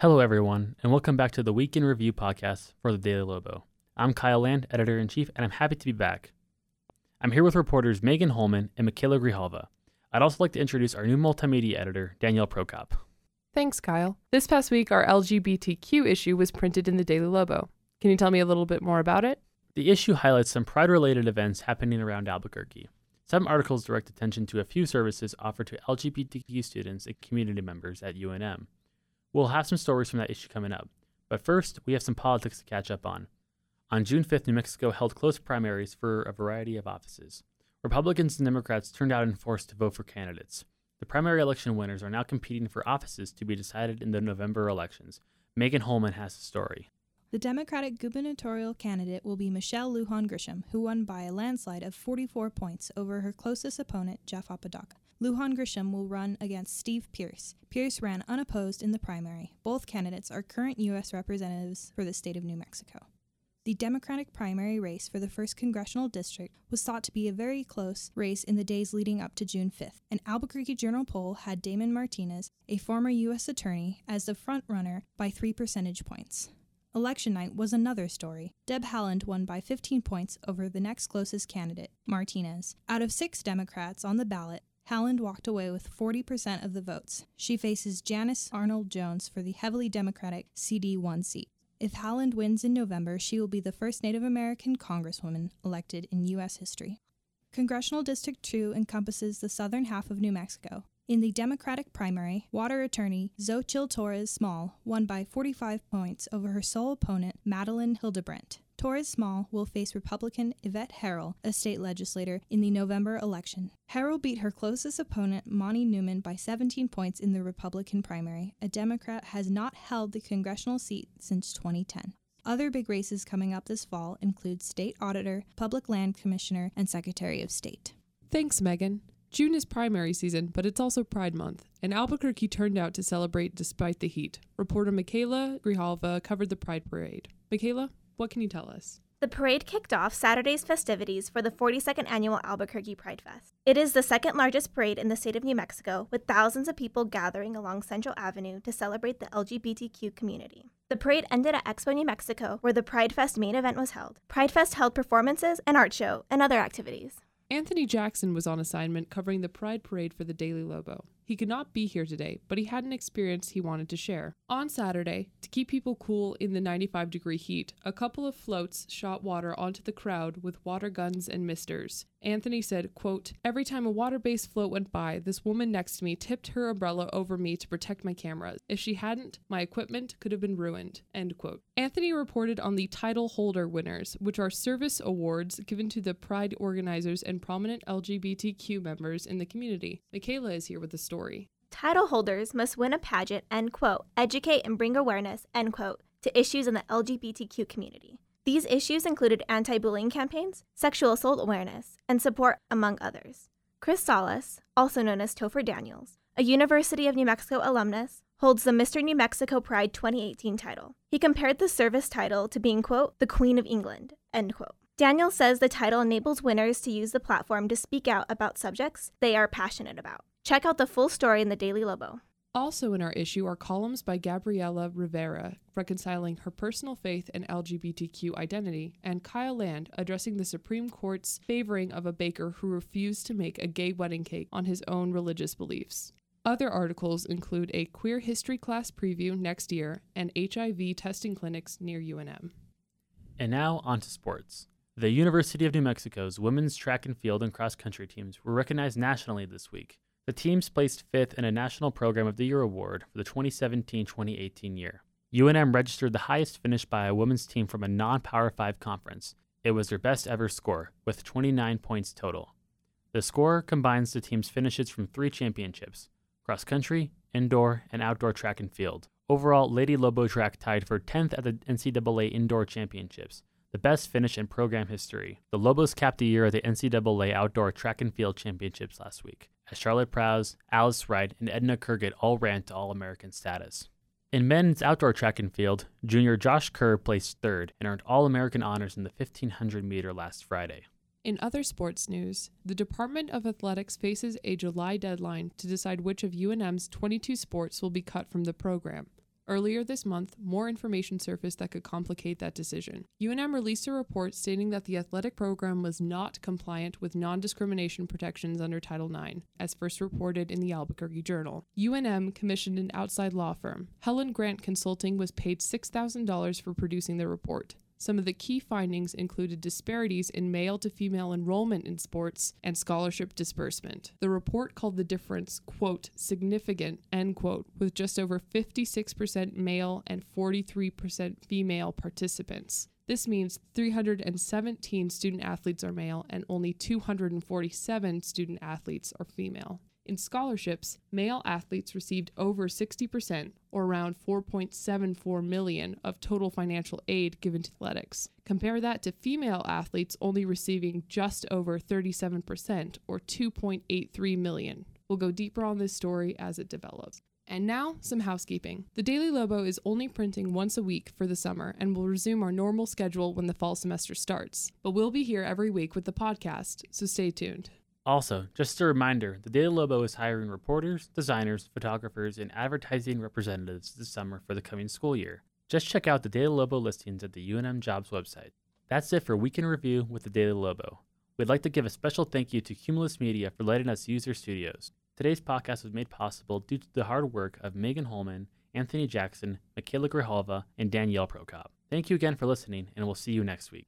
Hello, everyone, and welcome back to the Week in Review podcast for the Daily Lobo. I'm Kyle Land, editor in chief, and I'm happy to be back. I'm here with reporters Megan Holman and Michaela Grijalva. I'd also like to introduce our new multimedia editor, Danielle Prokop. Thanks, Kyle. This past week, our LGBTQ issue was printed in the Daily Lobo. Can you tell me a little bit more about it? The issue highlights some pride related events happening around Albuquerque. Some articles direct attention to a few services offered to LGBTQ students and community members at UNM. We'll have some stories from that issue coming up. But first, we have some politics to catch up on. On June 5th, New Mexico held close primaries for a variety of offices. Republicans and Democrats turned out in force to vote for candidates. The primary election winners are now competing for offices to be decided in the November elections. Megan Holman has the story. The Democratic gubernatorial candidate will be Michelle Lujan Grisham, who won by a landslide of 44 points over her closest opponent, Jeff Apodaca. Lujan Grisham will run against Steve Pearce. Pearce ran unopposed in the primary. Both candidates are current U.S. representatives for the state of New Mexico. The Democratic primary race for the 1st Congressional District was thought to be a very close race in the days leading up to June 5th. An Albuquerque Journal poll had Damon Martinez, a former U.S. attorney, as the frontrunner by three percentage points. Election night was another story. Deb Haaland won by 15 points over the next closest candidate, Martinez. Out of six Democrats on the ballot, Haaland walked away with 40% of the votes. She faces Janice Arnold Jones for the heavily Democratic CD1 seat. If Haaland wins in November, she will be the first Native American congresswoman elected in U.S. history. Congressional District 2 encompasses the southern half of New Mexico. In the Democratic primary, water attorney Xochitl Torres Small won by 45 points over her sole opponent, Madeline Hildebrandt. Torres Small will face Republican Yvette Herrell, a state legislator, in the November election. Herrell beat her closest opponent, Monty Newman, by 17 points in the Republican primary. A Democrat has not held the congressional seat since 2010. Other big races coming up this fall include state auditor, public land commissioner, and secretary of state. Thanks, Megan. June is primary season, but it's also Pride Month, and Albuquerque turned out to celebrate despite the heat. Reporter Michaela Grijalva covered the Pride Parade. Michaela, what can you tell us? The parade kicked off Saturday's festivities for the 42nd annual Albuquerque Pride Fest. It is the second largest parade in the state of New Mexico, with thousands of people gathering along Central Avenue to celebrate the LGBTQ community. The parade ended at Expo New Mexico, where the Pride Fest main event was held. Pride Fest held performances, an art show, and other activities. Anthony Jackson was on assignment covering the Pride Parade for the Daily Lobo. He could not be here today, but he had an experience he wanted to share. On Saturday, to keep people cool in the 95 degree heat, a couple of floats shot water onto the crowd with water guns and misters. Anthony said, quote, Every time a water based float went by, this woman next to me tipped her umbrella over me to protect my cameras. If she hadn't, my equipment could have been ruined. End quote. Anthony reported on the title holder winners, which are service awards given to the Pride organizers and prominent LGBTQ members in the community. Michaela is here with the story. Title holders must win a pageant, end quote, educate and bring awareness, end quote, to issues in the LGBTQ community. These issues included anti bullying campaigns, sexual assault awareness, and support, among others. Chris Salas, also known as Topher Daniels, a University of New Mexico alumnus, holds the Mr. New Mexico Pride 2018 title. He compared the service title to being, quote, the Queen of England, end quote. Daniel says the title enables winners to use the platform to speak out about subjects they are passionate about. Check out the full story in the Daily Lobo. Also in our issue are columns by Gabriela Rivera reconciling her personal faith and LGBTQ identity, and Kyle Land addressing the Supreme Court's favoring of a baker who refused to make a gay wedding cake on his own religious beliefs. Other articles include a queer history class preview next year and HIV testing clinics near UNM. And now on to sports. The University of New Mexico's women's track and field and cross country teams were recognized nationally this week. The teams placed fifth in a National Program of the Year award for the 2017 2018 year. UNM registered the highest finish by a women's team from a non Power 5 conference. It was their best ever score, with 29 points total. The score combines the team's finishes from three championships cross country, indoor, and outdoor track and field. Overall, Lady Lobo Track tied for 10th at the NCAA Indoor Championships, the best finish in program history. The Lobos capped the year at the NCAA Outdoor Track and Field Championships last week as Charlotte Prowse, Alice Wright, and Edna Kurgat all ran to All American status. In men's outdoor track and field, junior Josh Kerr placed third and earned All American honors in the 1500 meter last Friday. In other sports news, the Department of Athletics faces a July deadline to decide which of UNM's 22 sports will be cut from the program. Earlier this month, more information surfaced that could complicate that decision. UNM released a report stating that the athletic program was not compliant with non discrimination protections under Title IX, as first reported in the Albuquerque Journal. UNM commissioned an outside law firm. Helen Grant Consulting was paid $6,000 for producing the report. Some of the key findings included disparities in male to female enrollment in sports and scholarship disbursement. The report called the difference, quote, significant, end quote, with just over 56% male and 43% female participants. This means 317 student athletes are male and only 247 student athletes are female. In scholarships, male athletes received over 60%, or around 4.74 million of total financial aid given to athletics. Compare that to female athletes only receiving just over 37%, or 2.83 million. We'll go deeper on this story as it develops. And now, some housekeeping. The Daily Lobo is only printing once a week for the summer and will resume our normal schedule when the fall semester starts. But we'll be here every week with the podcast, so stay tuned. Also, just a reminder the Daily Lobo is hiring reporters, designers, photographers, and advertising representatives this summer for the coming school year. Just check out the Daily Lobo listings at the UNM Jobs website. That's it for Week in Review with the Daily Lobo. We'd like to give a special thank you to Cumulus Media for letting us use their studios. Today's podcast was made possible due to the hard work of Megan Holman, Anthony Jackson, Michaela Grijalva, and Danielle Prokop. Thank you again for listening, and we'll see you next week.